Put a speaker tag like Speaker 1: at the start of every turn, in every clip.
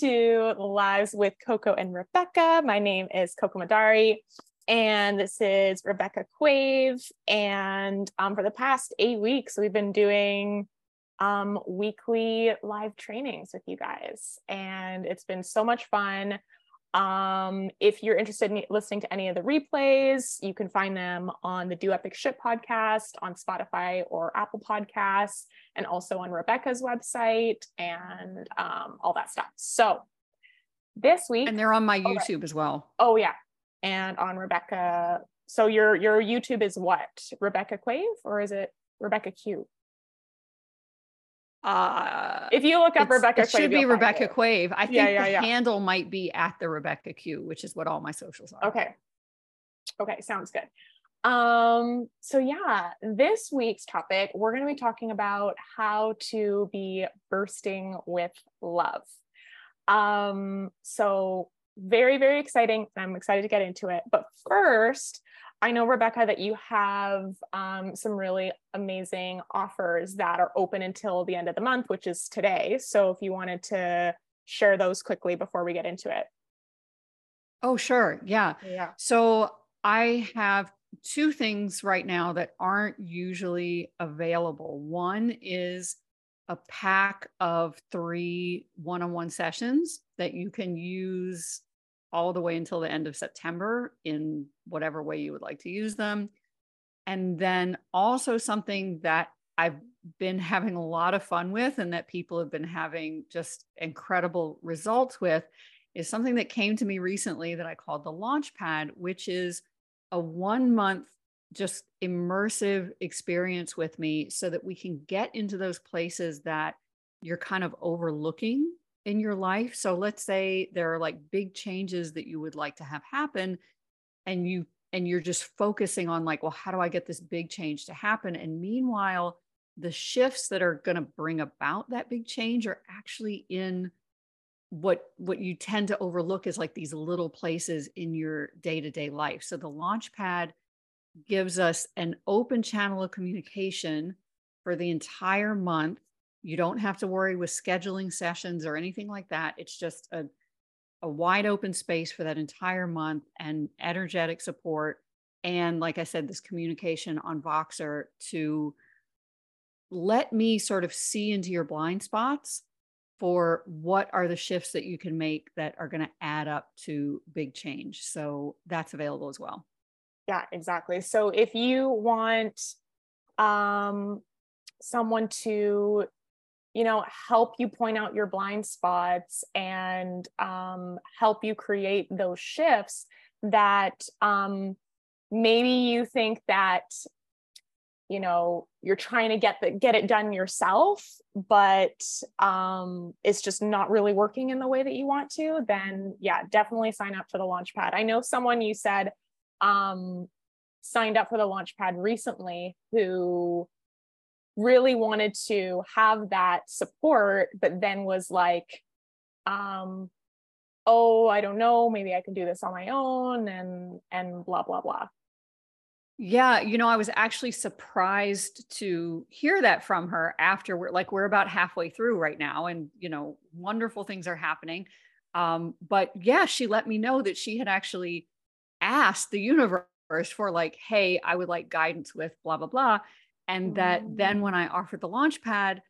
Speaker 1: to Lives with Coco and Rebecca. My name is Coco Madari, and this is Rebecca Quave. And um, for the past eight weeks, we've been doing um, weekly live trainings with you guys, and it's been so much fun. Um, if you're interested in listening to any of the replays, you can find them on the Do Epic Shit podcast on Spotify or Apple Podcasts, and also on Rebecca's website and um, all that stuff. So this week,
Speaker 2: and they're on my YouTube right. as well.
Speaker 1: Oh yeah, and on Rebecca. So your your YouTube is what Rebecca Quave or is it Rebecca Q?
Speaker 2: Uh,
Speaker 1: if you look up Rebecca,
Speaker 2: it
Speaker 1: Quave,
Speaker 2: should be Rebecca Quave. I think
Speaker 1: yeah, yeah,
Speaker 2: the
Speaker 1: yeah.
Speaker 2: handle might be at the Rebecca Q, which is what all my socials are.
Speaker 1: Okay. Okay, sounds good. Um, so yeah, this week's topic, we're going to be talking about how to be bursting with love. Um, so very, very exciting. I'm excited to get into it. But first, I know, Rebecca, that you have um, some really amazing offers that are open until the end of the month, which is today. So if you wanted to share those quickly before we get into it.
Speaker 2: Oh, sure. Yeah.
Speaker 1: Yeah.
Speaker 2: So I have two things right now that aren't usually available. One is a pack of three one on one sessions that you can use all the way until the end of September in whatever way you would like to use them. And then also something that I've been having a lot of fun with and that people have been having just incredible results with is something that came to me recently that I called the Launchpad, which is a one month just immersive experience with me so that we can get into those places that you're kind of overlooking in your life. So let's say there are like big changes that you would like to have happen and you and you're just focusing on like well how do I get this big change to happen and meanwhile the shifts that are going to bring about that big change are actually in what what you tend to overlook is like these little places in your day-to-day life. So the launch pad gives us an open channel of communication for the entire month you don't have to worry with scheduling sessions or anything like that. It's just a, a wide open space for that entire month and energetic support. And like I said, this communication on Voxer to let me sort of see into your blind spots for what are the shifts that you can make that are going to add up to big change. So that's available as well.
Speaker 1: Yeah, exactly. So if you want um, someone to you know help you point out your blind spots and um, help you create those shifts that um, maybe you think that you know you're trying to get the get it done yourself but um, it's just not really working in the way that you want to then yeah definitely sign up for the launchpad i know someone you said um, signed up for the launchpad recently who really wanted to have that support, but then was like, um, oh, I don't know, maybe I can do this on my own and and blah blah blah.
Speaker 2: Yeah, you know, I was actually surprised to hear that from her after we're like we're about halfway through right now and you know, wonderful things are happening. Um, but yeah, she let me know that she had actually asked the universe for like, hey, I would like guidance with blah blah blah and that then mm. when i offered the launch pad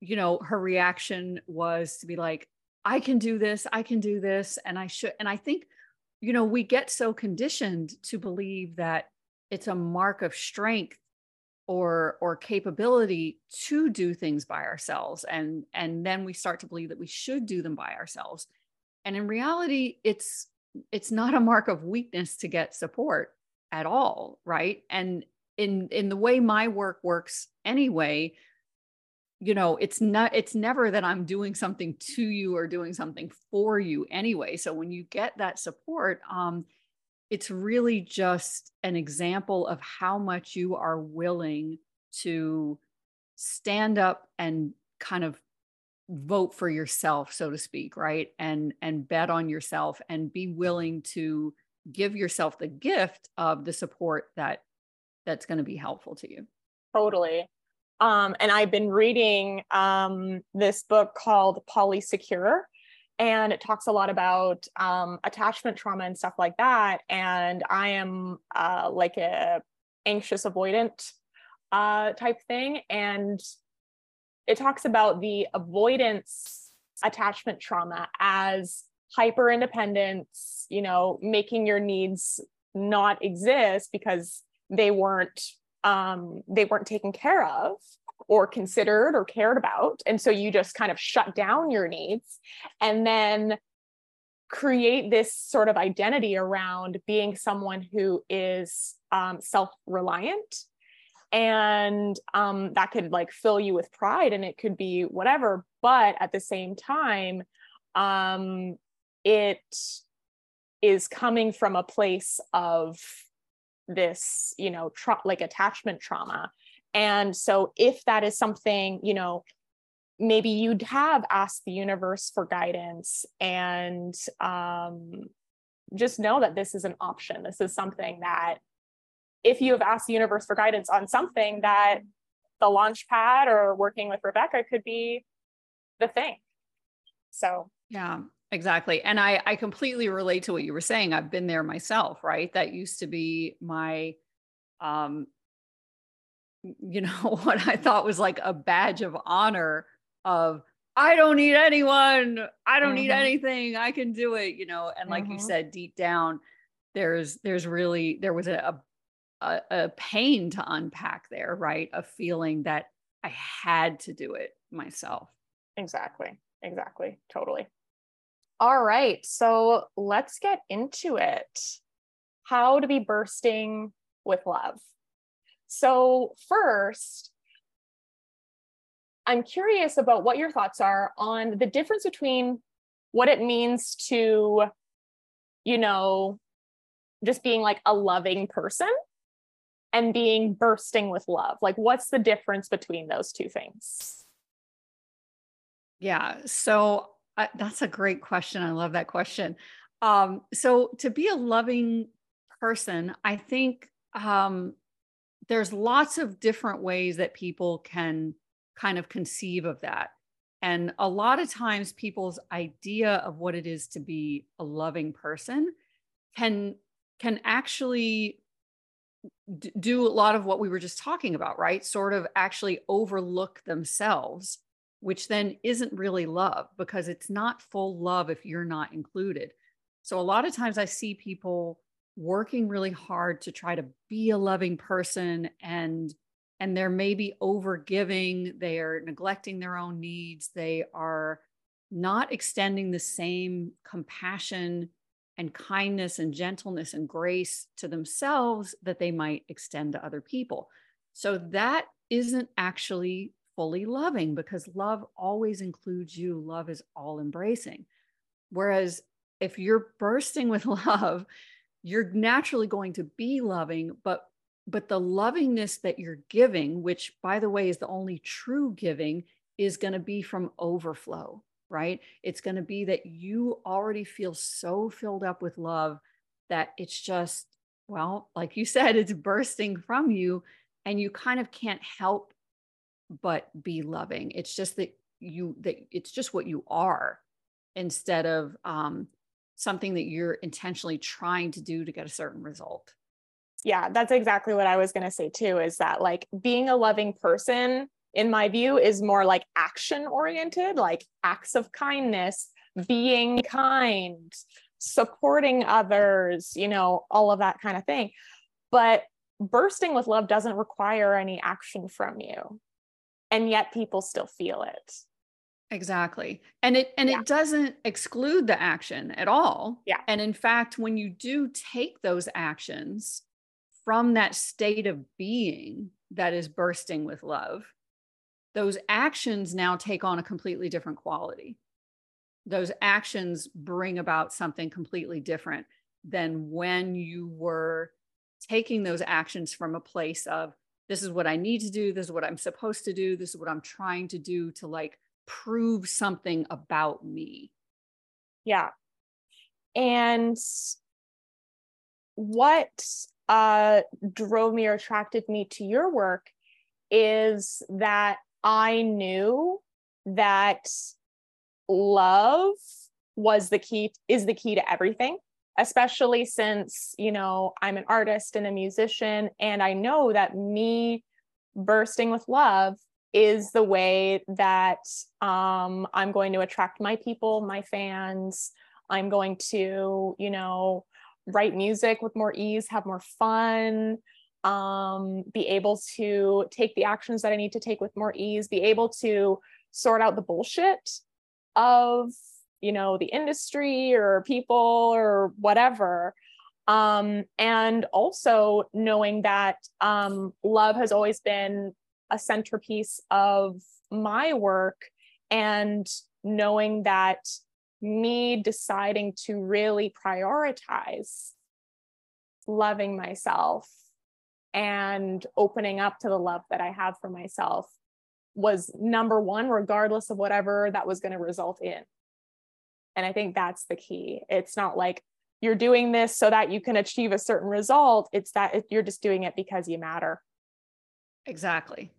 Speaker 2: you know her reaction was to be like i can do this i can do this and i should and i think you know we get so conditioned to believe that it's a mark of strength or or capability to do things by ourselves and and then we start to believe that we should do them by ourselves and in reality it's it's not a mark of weakness to get support at all right and in in the way my work works anyway you know it's not it's never that i'm doing something to you or doing something for you anyway. So when you get that support um it's really just an example of how much you are willing to stand up and kind of vote for yourself so to speak right? And and bet on yourself and be willing to give yourself the gift of the support that that's going to be helpful to you.
Speaker 1: Totally. Um, and I've been reading um, this book called Polysecure. and it talks a lot about um, attachment trauma and stuff like that and i am uh, like a anxious avoidant uh, type thing and it talks about the avoidance attachment trauma as hyper independence you know making your needs not exist because they weren't um, they weren't taken care of or considered or cared about. And so you just kind of shut down your needs and then create this sort of identity around being someone who is um, self reliant. And um, that could like fill you with pride and it could be whatever. But at the same time, um, it is coming from a place of this, you know, tra- like attachment trauma and so, if that is something, you know, maybe you'd have asked the universe for guidance and um, just know that this is an option. This is something that, if you have asked the universe for guidance on something, that the launch pad or working with Rebecca could be the thing. So,
Speaker 2: yeah, exactly. And I, I completely relate to what you were saying. I've been there myself, right? That used to be my um, you know, what I thought was like a badge of honor of I don't need anyone. I don't mm-hmm. need anything. I can do it, you know. And like mm-hmm. you said, deep down, there's there's really there was a, a a pain to unpack there, right? A feeling that I had to do it myself.
Speaker 1: Exactly. Exactly. Totally. All right. So let's get into it. How to be bursting with love. So, first, I'm curious about what your thoughts are on the difference between what it means to, you know, just being like a loving person and being bursting with love. Like, what's the difference between those two things?
Speaker 2: Yeah. So, uh, that's a great question. I love that question. Um, so, to be a loving person, I think um, there's lots of different ways that people can kind of conceive of that. And a lot of times, people's idea of what it is to be a loving person can can actually d- do a lot of what we were just talking about, right? Sort of actually overlook themselves, which then isn't really love because it's not full love if you're not included. So a lot of times I see people working really hard to try to be a loving person and and they're maybe over giving they are neglecting their own needs they are not extending the same compassion and kindness and gentleness and grace to themselves that they might extend to other people so that isn't actually fully loving because love always includes you. Love is all embracing. Whereas if you're bursting with love you're naturally going to be loving but but the lovingness that you're giving which by the way is the only true giving is going to be from overflow right? It's going to be that you already feel so filled up with love that it's just well like you said it's bursting from you and you kind of can't help but be loving it's just that you that it's just what you are instead of um something that you're intentionally trying to do to get a certain result.
Speaker 1: Yeah, that's exactly what I was going to say too is that like being a loving person in my view is more like action oriented, like acts of kindness, being kind, supporting others, you know, all of that kind of thing. But bursting with love doesn't require any action from you. And yet people still feel it.
Speaker 2: Exactly. And it and yeah. it doesn't exclude the action at all.
Speaker 1: Yeah.
Speaker 2: And in fact, when you do take those actions from that state of being that is bursting with love, those actions now take on a completely different quality. Those actions bring about something completely different than when you were taking those actions from a place of this is what I need to do, this is what I'm supposed to do, this is what I'm trying to do to like prove something about me.
Speaker 1: Yeah. And what uh, drove me or attracted me to your work is that I knew that love was the key is the key to everything especially since you know i'm an artist and a musician and i know that me bursting with love is the way that um, i'm going to attract my people my fans. I'm going to you know write music with more ease have more fun um, be able to take the actions that i need to take with more ease be able to sort out the bullshit of you know the industry or people or whatever um, and also knowing that um, love has always been a centerpiece of my work and knowing that me deciding to really prioritize loving myself and opening up to the love that I have for myself was number one, regardless of whatever that was going to result in. And I think that's the key. It's not like you're doing this so that you can achieve a certain result. It's that you're just doing it because you matter.
Speaker 2: Exactly.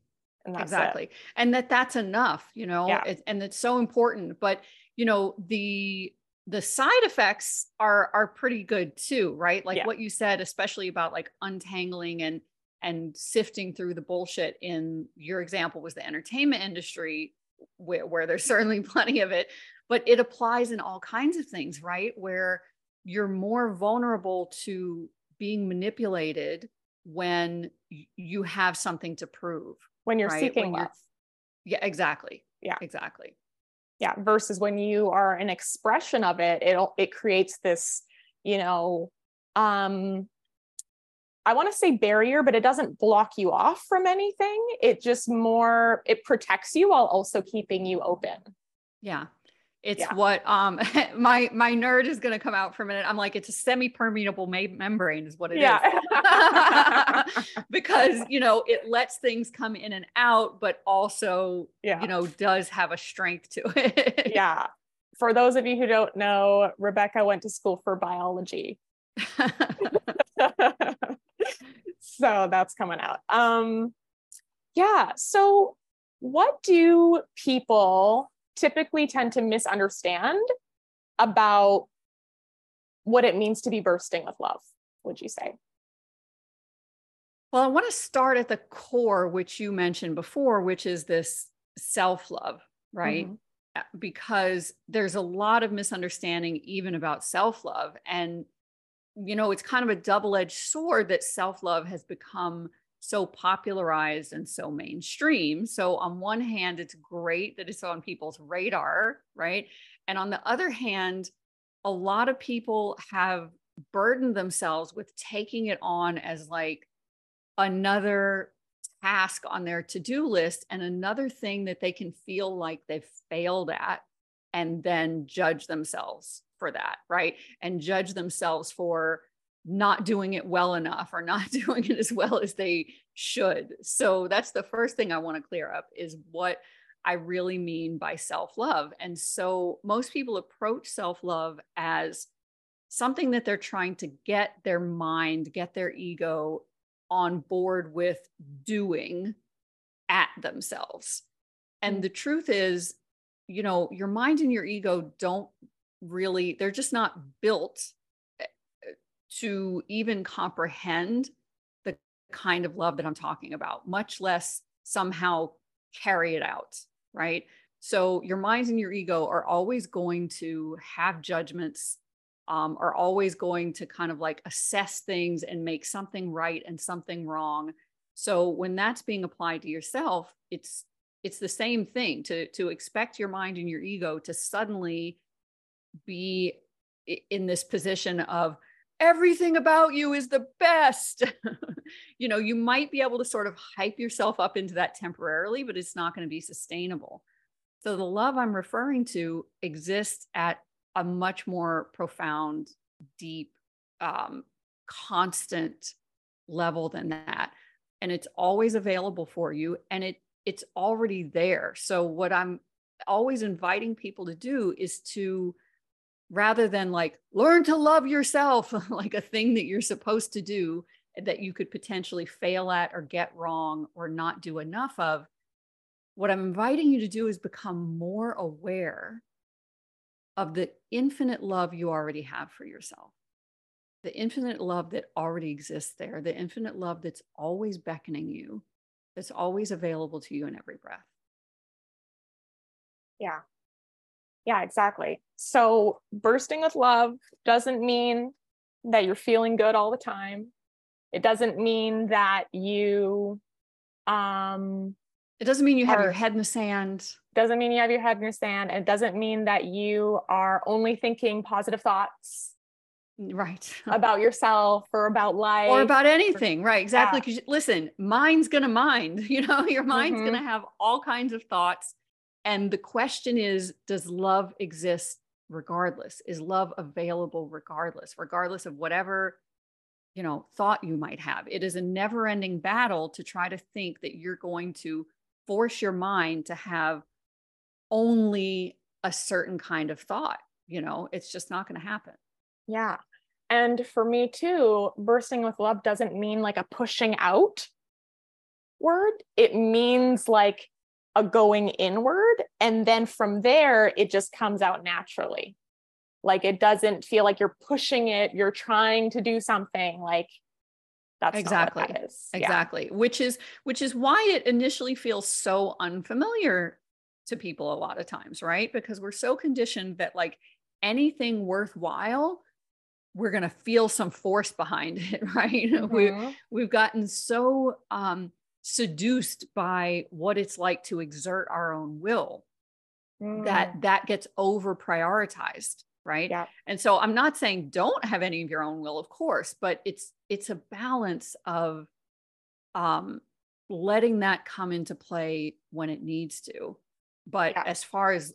Speaker 2: And exactly. It. And that that's enough, you know, yeah. it, and it's so important. But, you know, the, the side effects are are pretty good too right like yeah. what you said especially about like untangling and and sifting through the bullshit in your example was the entertainment industry where, where there's certainly plenty of it but it applies in all kinds of things, right? Where you're more vulnerable to being manipulated when you have something to prove.
Speaker 1: When you're right? seeking when love.
Speaker 2: yeah, exactly.
Speaker 1: Yeah.
Speaker 2: Exactly.
Speaker 1: Yeah. Versus when you are an expression of it, it it creates this, you know, um, I want to say barrier, but it doesn't block you off from anything. It just more, it protects you while also keeping you open.
Speaker 2: Yeah. It's yeah. what um my my nerd is going to come out for a minute. I'm like it's a semi-permeable ma- membrane is what it yeah. is. because, you know, it lets things come in and out but also, yeah. you know, does have a strength to it.
Speaker 1: yeah. For those of you who don't know, Rebecca went to school for biology. so that's coming out. Um yeah, so what do people typically tend to misunderstand about what it means to be bursting with love, would you say?
Speaker 2: Well, I want to start at the core, which you mentioned before, which is this self love, right? Mm-hmm. Uh, because there's a lot of misunderstanding even about self love. And, you know, it's kind of a double edged sword that self love has become so popularized and so mainstream. So, on one hand, it's great that it's on people's radar, right? And on the other hand, a lot of people have burdened themselves with taking it on as like another task on their to do list and another thing that they can feel like they've failed at and then judge themselves for that, right? And judge themselves for not doing it well enough or not doing it as well as they should. So that's the first thing I want to clear up is what I really mean by self love. And so most people approach self love as something that they're trying to get their mind, get their ego on board with doing at themselves. And the truth is, you know, your mind and your ego don't really, they're just not built to even comprehend the kind of love that I'm talking about, much less somehow carry it out, right? So your mind and your ego are always going to have judgments, um, are always going to kind of like assess things and make something right and something wrong. So when that's being applied to yourself, it's it's the same thing to to expect your mind and your ego to suddenly be in this position of everything about you is the best. you know, you might be able to sort of hype yourself up into that temporarily, but it's not going to be sustainable. So the love I'm referring to exists at a much more profound, deep, um, constant level than that. And it's always available for you and it it's already there. So what I'm always inviting people to do is to rather than like learn to love yourself, like a thing that you're supposed to do that you could potentially fail at or get wrong or not do enough of. What I'm inviting you to do is become more aware of the infinite love you already have for yourself, the infinite love that already exists there, the infinite love that's always beckoning you, that's always available to you in every breath.
Speaker 1: Yeah. Yeah, exactly. So bursting with love doesn't mean that you're feeling good all the time. It doesn't mean that you um
Speaker 2: it doesn't mean you have are, your head in the sand.
Speaker 1: Doesn't mean you have your head in the sand. It doesn't mean that you are only thinking positive thoughts.
Speaker 2: Right.
Speaker 1: about yourself or about life.
Speaker 2: Or about anything. Or, right. Exactly. Because yeah. listen, mind's gonna mind. You know, your mind's mm-hmm. gonna have all kinds of thoughts. And the question is, does love exist regardless? Is love available regardless, regardless of whatever you know thought you might have it is a never ending battle to try to think that you're going to force your mind to have only a certain kind of thought. You know, it's just not going to happen.
Speaker 1: Yeah. And for me too, bursting with love doesn't mean like a pushing out word. It means like a going inward. And then from there, it just comes out naturally. Like it doesn't feel like you're pushing it, you're trying to do something. Like that's exactly that
Speaker 2: exactly yeah. which is which is why it initially feels so unfamiliar to people a lot of times right because we're so conditioned that like anything worthwhile we're going to feel some force behind it right mm-hmm. we, we've gotten so um, seduced by what it's like to exert our own will mm. that that gets over prioritized right yeah. and so i'm not saying don't have any of your own will of course but it's it's a balance of um letting that come into play when it needs to but yeah. as far as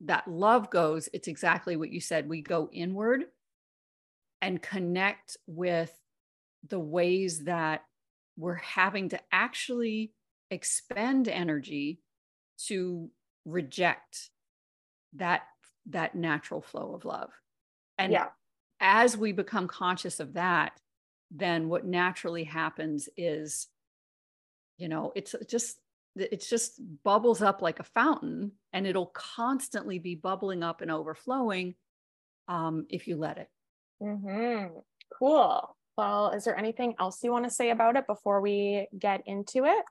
Speaker 2: that love goes it's exactly what you said we go inward and connect with the ways that we're having to actually expend energy to reject that that natural flow of love. And yeah. as we become conscious of that, then what naturally happens is, you know, it's just it's just bubbles up like a fountain and it'll constantly be bubbling up and overflowing um, if you let it.
Speaker 1: Mm-hmm. Cool. Well, is there anything else you want to say about it before we get into it?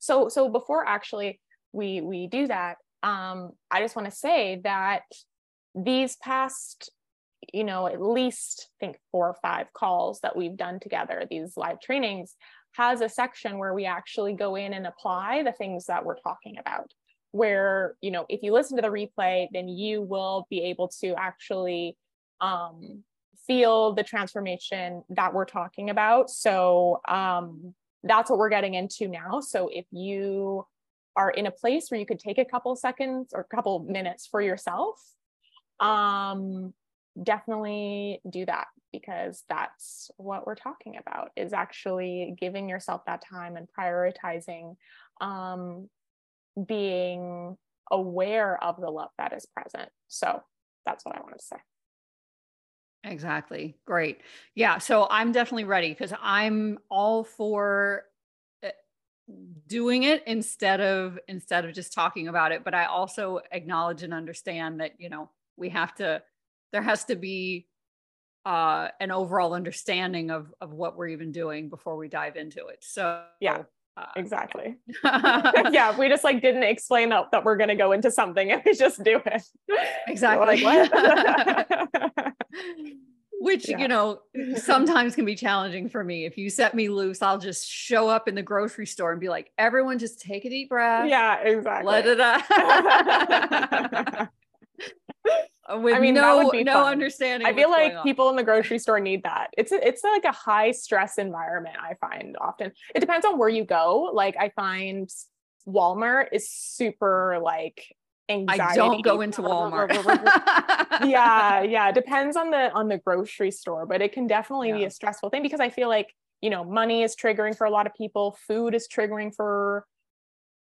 Speaker 1: So, so before actually we we do that, um, I just want to say that these past, you know, at least I think four or five calls that we've done together, these live trainings, has a section where we actually go in and apply the things that we're talking about. Where, you know, if you listen to the replay, then you will be able to actually um, feel the transformation that we're talking about. So um, that's what we're getting into now. So if you are in a place where you could take a couple seconds or a couple minutes for yourself, um, definitely do that because that's what we're talking about is actually giving yourself that time and prioritizing um, being aware of the love that is present. So that's what I wanted to say.
Speaker 2: Exactly. Great. Yeah. So I'm definitely ready because I'm all for doing it instead of instead of just talking about it but i also acknowledge and understand that you know we have to there has to be uh an overall understanding of of what we're even doing before we dive into it so
Speaker 1: yeah uh, exactly yeah we just like didn't explain that, that we're going to go into something and we just do it
Speaker 2: exactly like, which yeah. you know sometimes can be challenging for me if you set me loose i'll just show up in the grocery store and be like everyone just take a deep breath
Speaker 1: yeah exactly
Speaker 2: let it out with I mean, no no fun. understanding.
Speaker 1: I feel like people in the grocery store need that. It's a, it's like a high stress environment. I find often. It depends on where you go. Like I find Walmart is super like anxiety. I
Speaker 2: don't go into Walmart.
Speaker 1: yeah, yeah. Depends on the on the grocery store, but it can definitely yeah. be a stressful thing because I feel like, you know, money is triggering for a lot of people, food is triggering for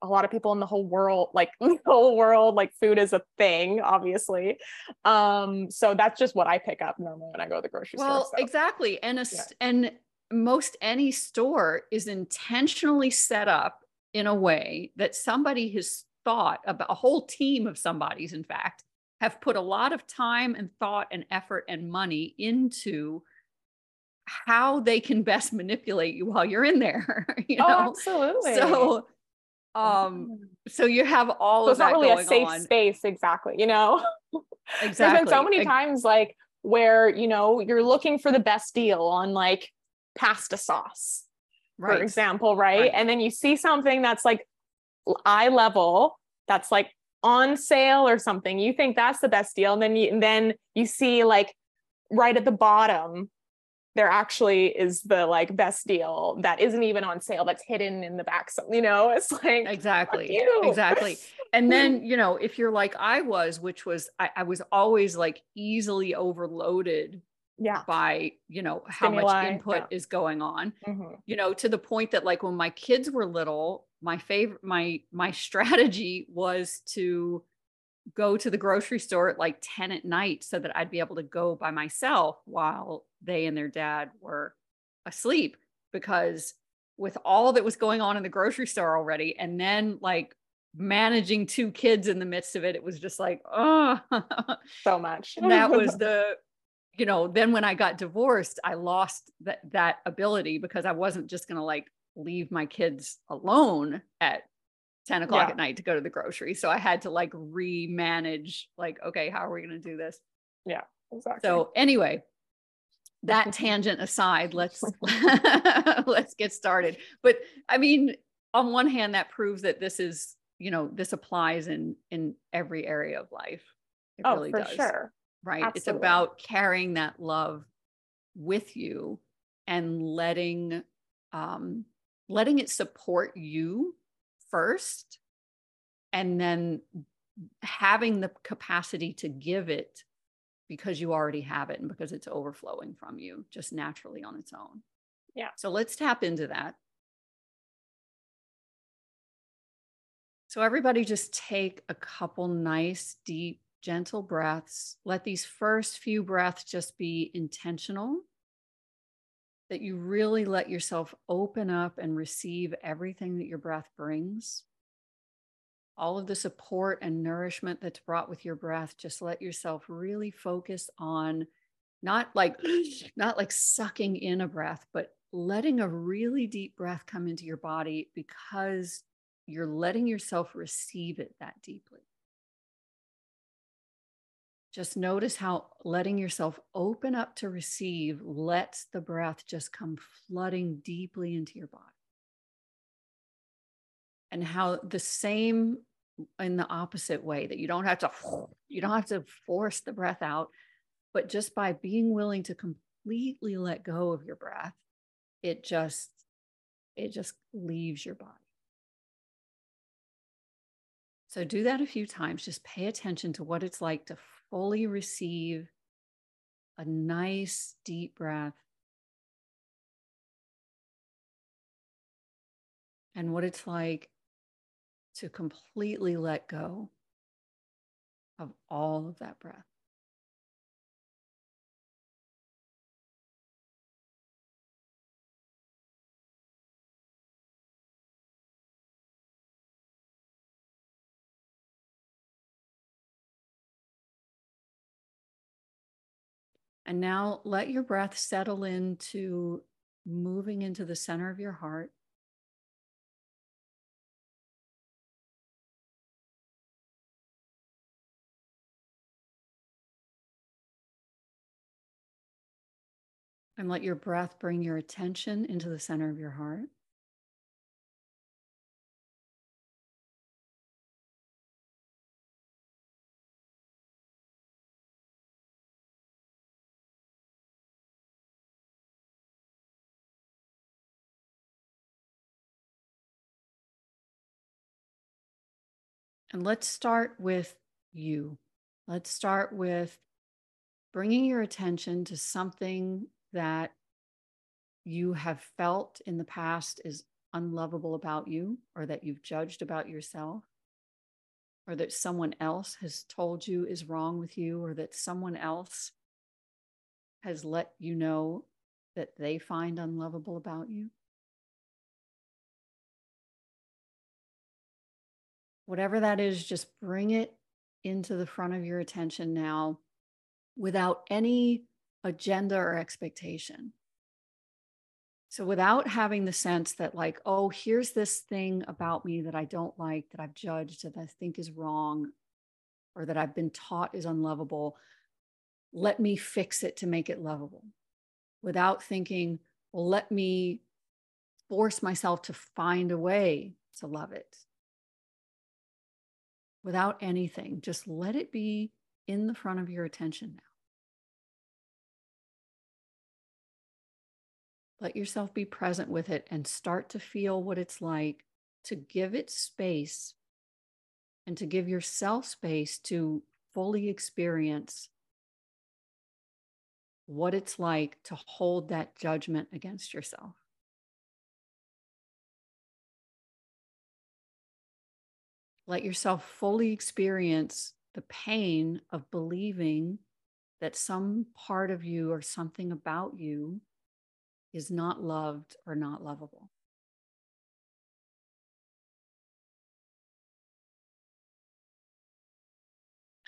Speaker 1: a lot of people in the whole world, like the whole world, like food is a thing, obviously. Um, so that's just what I pick up normally when I go to the grocery
Speaker 2: well,
Speaker 1: store. Well,
Speaker 2: so. exactly. And a yeah. and most any store is intentionally set up in a way that somebody has thought about a whole team of somebody's, in fact, have put a lot of time and thought and effort and money into how they can best manipulate you while you're in there. you
Speaker 1: oh, absolutely.
Speaker 2: So um so you have all
Speaker 1: so
Speaker 2: of
Speaker 1: it's not
Speaker 2: that
Speaker 1: really a safe
Speaker 2: on.
Speaker 1: space exactly you know
Speaker 2: Exactly.
Speaker 1: there's been so many times like where you know you're looking for the best deal on like pasta sauce
Speaker 2: right.
Speaker 1: for example right?
Speaker 2: Right.
Speaker 1: and then you see something that's like eye level that's like on sale or something you think that's the best deal and then you and then you see like right at the bottom there actually is the like best deal that isn't even on sale that's hidden in the back so you know it's like
Speaker 2: exactly. exactly. And then you know if you're like i was which was I, I was always like easily overloaded
Speaker 1: yeah.
Speaker 2: by you know how
Speaker 1: Stimuli,
Speaker 2: much input
Speaker 1: yeah.
Speaker 2: is going on.
Speaker 1: Mhm.
Speaker 2: you know to the point that like when my kids were little my favorite my my strategy was to go to the grocery store at like 10 at night so that i'd be able to go by myself while they and their dad were asleep because with all that was going on in the grocery store already and then like managing two kids in the midst of it it was just like oh
Speaker 1: so much.
Speaker 2: And that was the you know then when i got divorced i lost that that ability because i wasn't just going to like leave my kids alone at 10 o'clock
Speaker 1: Yeah.
Speaker 2: at night to go to the grocery. So i had to like remanage like okay how are we going to do this?
Speaker 1: Yeah, exactly.
Speaker 2: So anyway that tangent aside let's let's get started. But i mean on one hand that proves that this is you know this applies in in every area of life. It
Speaker 1: oh
Speaker 2: really
Speaker 1: for
Speaker 2: does.
Speaker 1: sure.
Speaker 2: Right?
Speaker 1: Absolutely.
Speaker 2: it's about carrying that love with you and letting um letting it support you first and then having the capacity to give it because you already have it and because it's overflowing from you just naturally on its own
Speaker 1: Yeah.
Speaker 2: so let's tap into that so everybody just take a couple nice deep gentle breaths. Let these first few breaths just be intentional, that you really let yourself open up and receive everything that your breath brings. All of the support and nourishment that's brought with your breath, just let yourself really focus on not like not like sucking in a breath, but letting a really deep breath come into your body because you're letting yourself receive it that deeply. Just notice how letting yourself open up to receive lets the breath just come flooding deeply into your body. And how the same in the opposite way that you don't have to you don't have to force the breath out, but just by being willing to completely let go of your breath, it just it just leaves your body. So do that a few times. Just pay attention to what it's like to fully receive a nice deep breath and what it's like to completely let go of all of that breath. And now let your breath settle into moving into the center of your heart. And let your breath bring your attention into the center of your heart. And let's start with you. Let's start with bringing your attention to something that you have felt in the past is unlovable about you, or that you've judged about yourself, or that someone else has told you is wrong with you, or that someone else has let you know that they find unlovable about you. Whatever that is, just bring it into the front of your attention now without any agenda or expectation. So, without having the sense that, like, oh, here's this thing about me that I don't like, that I've judged, that I think is wrong, or that I've been taught is unlovable, let me fix it to make it lovable. Without thinking, well, let me force myself to find a way to love it. Without anything, just let it be in the front of your attention now. Let yourself be present with it and start to feel what it's like to give it space and to give yourself space to fully experience what it's like to hold that judgment against yourself. Let yourself fully experience the pain of believing that some part of you or something about you is not loved or not lovable.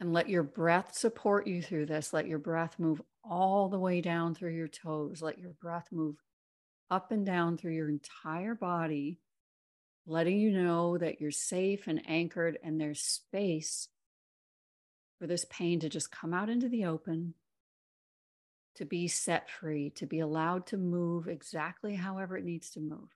Speaker 2: And let your breath support you through this. Let your breath move all the way down through your toes. Let your breath move up and down through your entire body, letting you know that you're safe and anchored and there's space for this pain to just come out into the open to be set free, to be allowed to move exactly however it needs to move.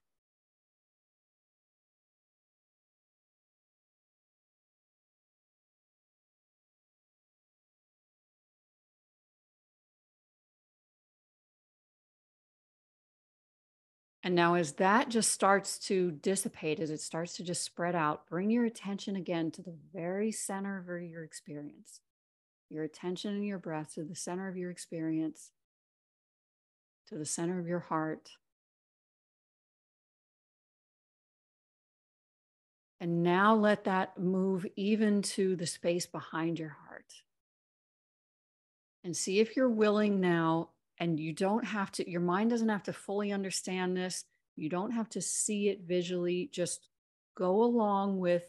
Speaker 2: And now, as that just starts to dissipate, as it starts to just spread out, bring your attention again to the very center of your experience your attention and your breath to the center of your experience, to the center of your heart. And now let that move even to the space behind your heart. And see if you're willing now, and you don't have to, your mind doesn't have to fully understand this. You don't have to see it visually. Just go along with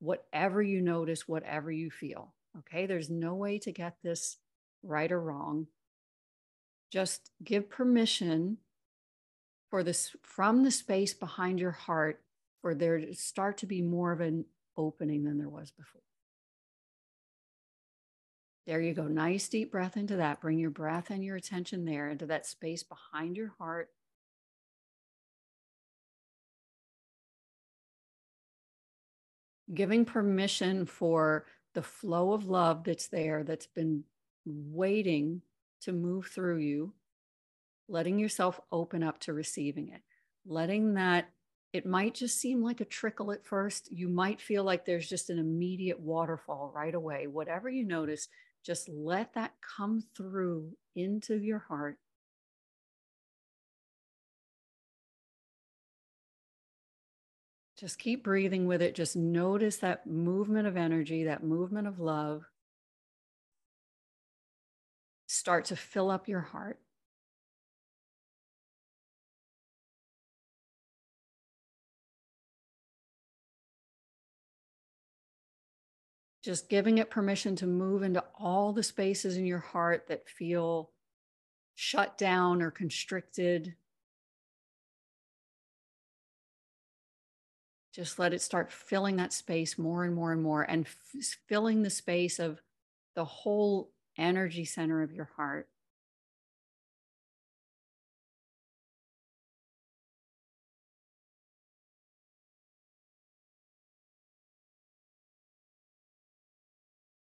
Speaker 2: whatever you notice, whatever you feel. Okay, there's no way to get this right or wrong. Just give permission for this from the space behind your heart for there to start to be more of an opening than there was before. There you go. Nice deep breath into that. Bring your breath and your attention there into that space behind your heart. Giving permission for the flow of love that's there, that's been waiting to move through you, letting yourself open up to receiving it, letting that it might just seem like a trickle at first. You might feel like there's just an immediate waterfall right away. Whatever you notice, just let that come through into your heart Just keep breathing with it. Just notice that movement of energy, that movement of love. Start to fill up your heart. Just giving it permission to move into all the spaces in your heart that feel shut down or constricted. just let it start filling that space more and more and more and f- filling the space of the whole energy center of your heart.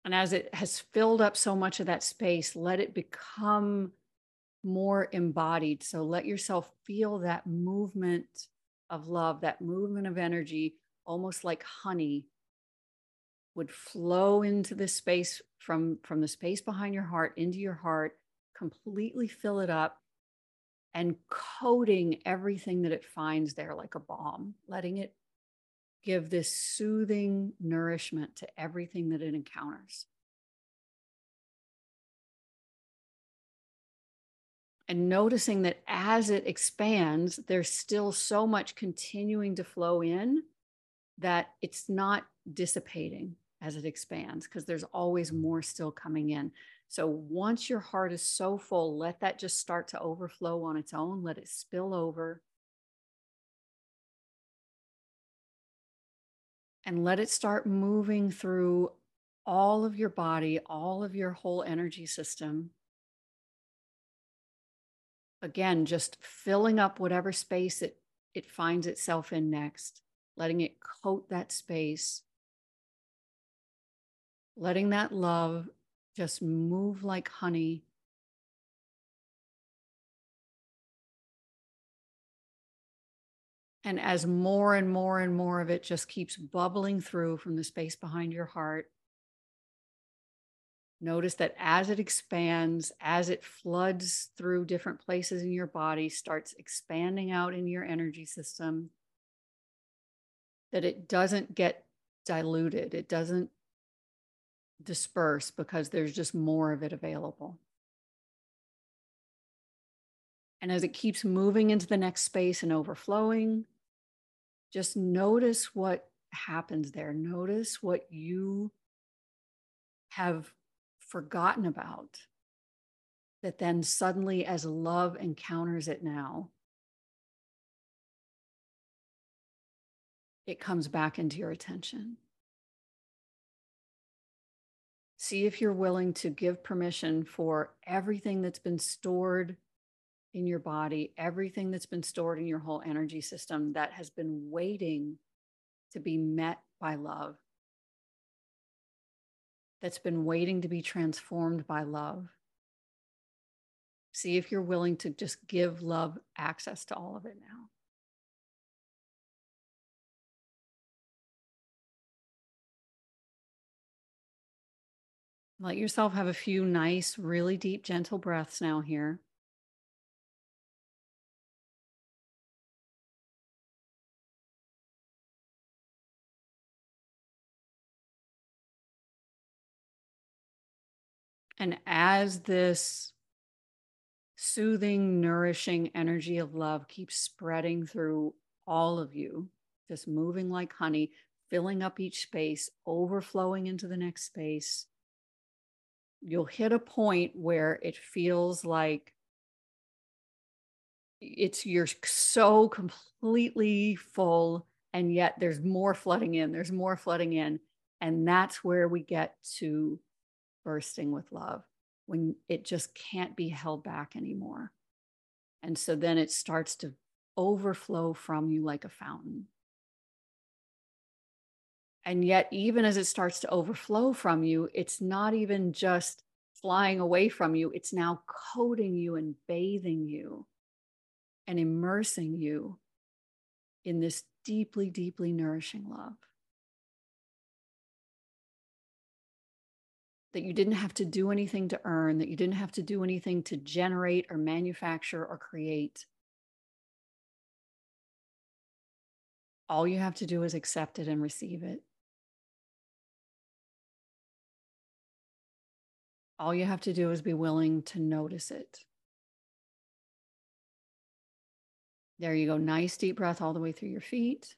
Speaker 2: And as it has filled up so much of that space, let it become more embodied. So let yourself feel that movement of love, that movement of energy, almost like honey, would flow into the space from, from the space behind your heart into your heart, completely fill it up, and coating everything that it finds there like a balm, letting it give this soothing nourishment to everything that it encounters. and noticing that as it expands, there's still so much continuing to flow in that it's not dissipating as it expands because there's always more still coming in. So once your heart is so full, let that just start to overflow on its own, let it spill over. And let it start moving through all of your body, all of your whole energy system. Again, just filling up whatever space it, it finds itself in next, letting it coat that space letting that love just move like honey. And as more and more and more of it just keeps bubbling through from the space behind your heart, notice that as it expands, as it floods through different places in your body, starts expanding out in your energy system, that it doesn't get diluted. It doesn't disperse because there's just more of it available. And as it keeps moving into the next space and overflowing, just notice what happens there. Notice what you have forgotten about. That then suddenly, as love encounters it now, it comes back into your attention. See if you're willing to give permission for everything that's been stored in your body, everything that's been stored in your whole energy system that has been waiting to be met by love, that's been waiting to be transformed by love. See if you're willing to just give love access to all of it now. Let yourself have a few nice, really deep, gentle breaths now here. And as this soothing, nourishing energy of love keeps spreading through all of you, just moving like honey, filling up each space, overflowing into the next space, you'll hit a point where it feels like it's you're so completely full and yet there's more flooding in there's more flooding in. And that's where we get to bursting with love when it just can't be held back anymore and so then it starts to overflow from you like a fountain and yet, even as it starts to overflow from you, it's not even just flying away from you, it's now coating you and bathing you and immersing you in this deeply, deeply nourishing love. That you didn't have to do anything to earn, that you didn't have to do anything to generate or manufacture or create. All you have to do is accept it and receive it. All you have to do is be willing to notice it. There you go. Nice deep breath all the way through your feet.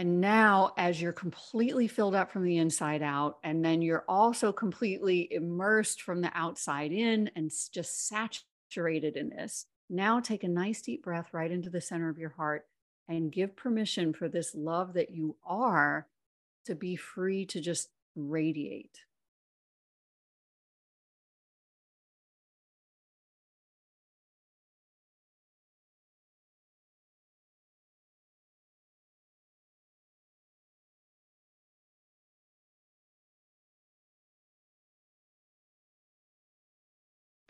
Speaker 2: And now, as you're completely filled up from the inside out, and then you're also completely immersed from the outside in and just saturated in this, now take a nice deep breath right into the center of your heart and give permission for this love that you are to be free to just radiate.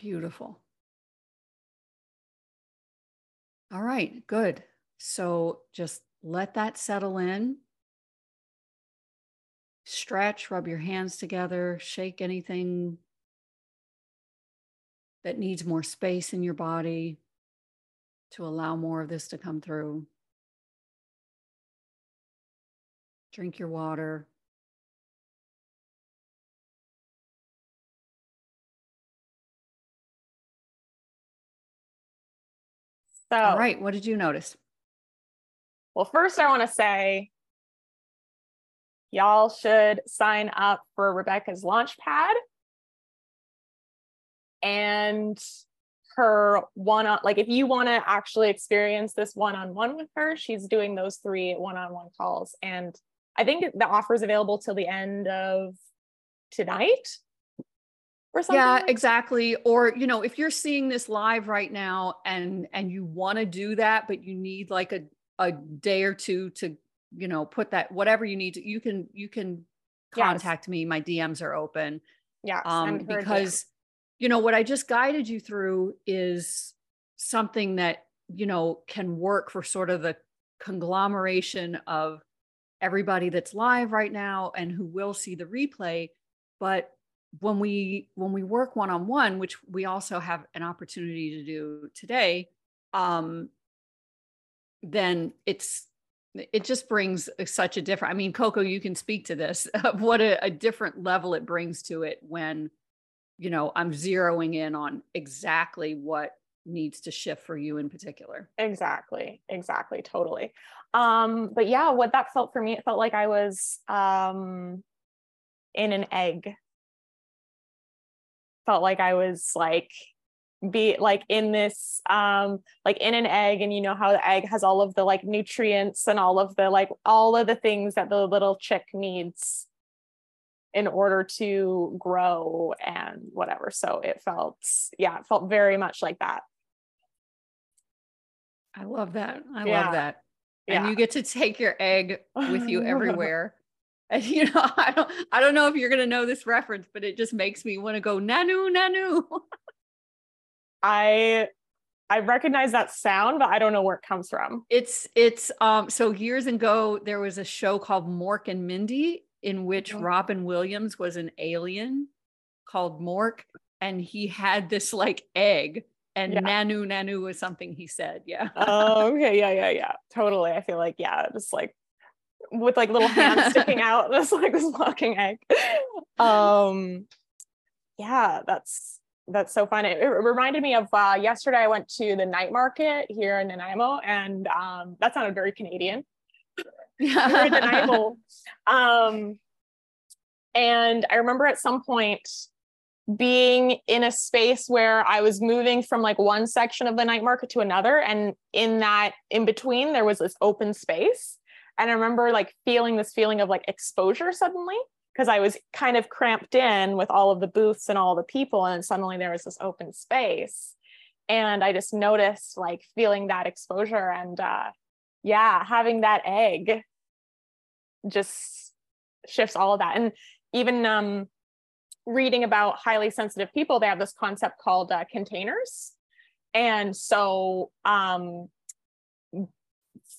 Speaker 2: Beautiful. All right, good. So just let that settle in. Stretch, rub your hands together, shake anything that needs more space in your body to allow more of this to come through. Drink your water. So, all right, what did you notice?
Speaker 1: Well, first, I want to say y'all should sign up for Rebecca's Launchpad and her one on like if you want to actually experience this one on one with her, she's doing those three one on one calls. And I think the offer is available till the end of tonight
Speaker 2: or something yeah like exactly or you know if you're seeing this live right now and and you want to do that but you need like a a day or two to you know put that whatever you need to you can you can contact yes. me my dms are open
Speaker 1: yeah
Speaker 2: um because you know what i just guided you through is something that you know can work for sort of the conglomeration of everybody that's live right now and who will see the replay but when we when we work one on one which we also have an opportunity to do today um then it's it just brings such a different i mean coco you can speak to this of what a, a different level it brings to it when you know i'm zeroing in on exactly what needs to shift for you in particular.
Speaker 1: Exactly exactly totally. Um but yeah what that felt for me it felt like i was um in an egg felt like I was like be like in this um like in an egg and you know how the egg has all of the like nutrients and all of the like all of the things that the little chick needs in order to grow and whatever. So it felt yeah it felt very much like that.
Speaker 2: I love that. I yeah. love that. And yeah. you get to take your egg with you everywhere and you know, I don't I don't know if you're gonna know this reference, but it just makes me want to go nanu nanu.
Speaker 1: I I recognize that sound, but I don't know where it comes from.
Speaker 2: It's it's um so years ago there was a show called Mork and Mindy in which mm-hmm. Robin Williams was an alien called Mork and he had this like egg and yeah. nanu nanu was something he said. Yeah.
Speaker 1: oh, okay. Yeah, yeah, yeah. Totally. I feel like yeah, just like with like little hands sticking out, this like this walking egg. Um, yeah, that's that's so fun. It, it reminded me of uh, yesterday. I went to the night market here in Nanaimo, and um, that sounded very Canadian. very Nanaimo. Um, and I remember at some point being in a space where I was moving from like one section of the night market to another. And in that in between, there was this open space. And I remember like feeling this feeling of like exposure suddenly because I was kind of cramped in with all of the booths and all the people. And suddenly there was this open space. And I just noticed like feeling that exposure and uh, yeah, having that egg just shifts all of that. And even um, reading about highly sensitive people, they have this concept called uh, containers. And so um,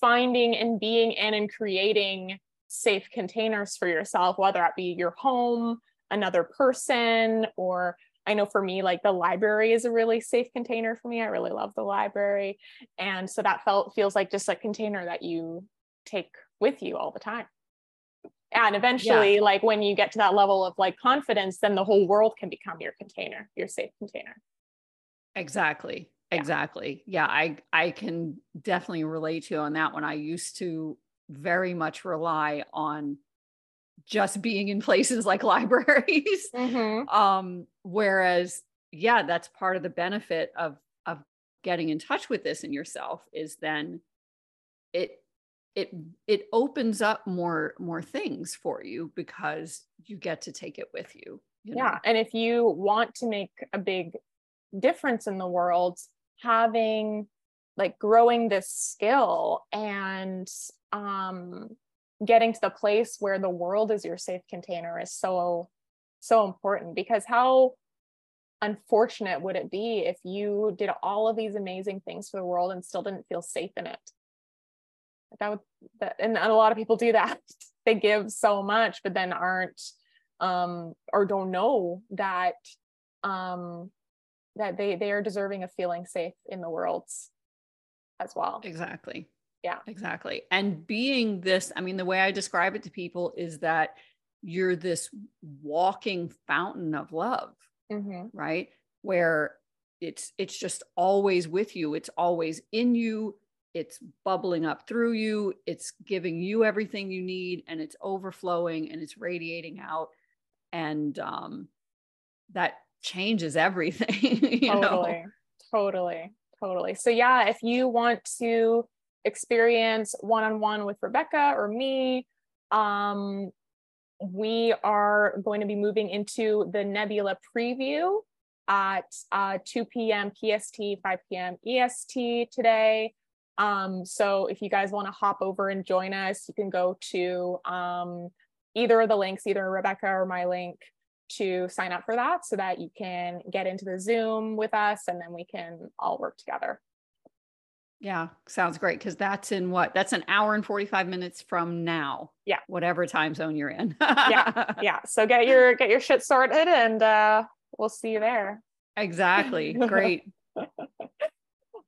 Speaker 1: finding and being in and creating safe containers for yourself, whether that be your home, another person, or I know for me, like the library is a really safe container for me. I really love the library. And so that felt feels like just a container that you take with you all the time. And eventually, yeah. like when you get to that level of like confidence, then the whole world can become your container, your safe container.
Speaker 2: Exactly exactly yeah i i can definitely relate to you on that one i used to very much rely on just being in places like libraries mm-hmm. um whereas yeah that's part of the benefit of of getting in touch with this in yourself is then it it it opens up more more things for you because you get to take it with you, you
Speaker 1: yeah know? and if you want to make a big difference in the world having like growing this skill and um, getting to the place where the world is your safe container is so so important because how unfortunate would it be if you did all of these amazing things for the world and still didn't feel safe in it? That would that and a lot of people do that. They give so much but then aren't um or don't know that um that they they are deserving of feeling safe in the world as well.
Speaker 2: Exactly.
Speaker 1: Yeah.
Speaker 2: Exactly. And being this i mean the way i describe it to people is that you're this walking fountain of love mm-hmm. right? Where it's it's just always with you. It's always in you. It's bubbling up through you, it's giving you everything you need, and it's overflowing and it's radiating out. And um, that changes everything.
Speaker 1: totally,
Speaker 2: know?
Speaker 1: totally, totally. So, yeah, if you want to experience one on one with Rebecca or me, um, we are going to be moving into the Nebula preview at uh, 2 p.m. PST, 5 p.m. EST today. Um, so if you guys want to hop over and join us, you can go to um, either of the links, either Rebecca or my link to sign up for that so that you can get into the Zoom with us and then we can all work together.
Speaker 2: Yeah, sounds great because that's in what? That's an hour and 45 minutes from now.
Speaker 1: Yeah.
Speaker 2: Whatever time zone you're in.
Speaker 1: yeah. Yeah. So get your get your shit sorted and uh we'll see you there.
Speaker 2: Exactly. Great.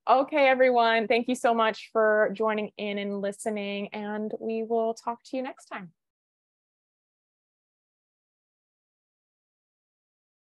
Speaker 1: okay, everyone. Thank you so much for joining in and listening, and we will talk to you next time.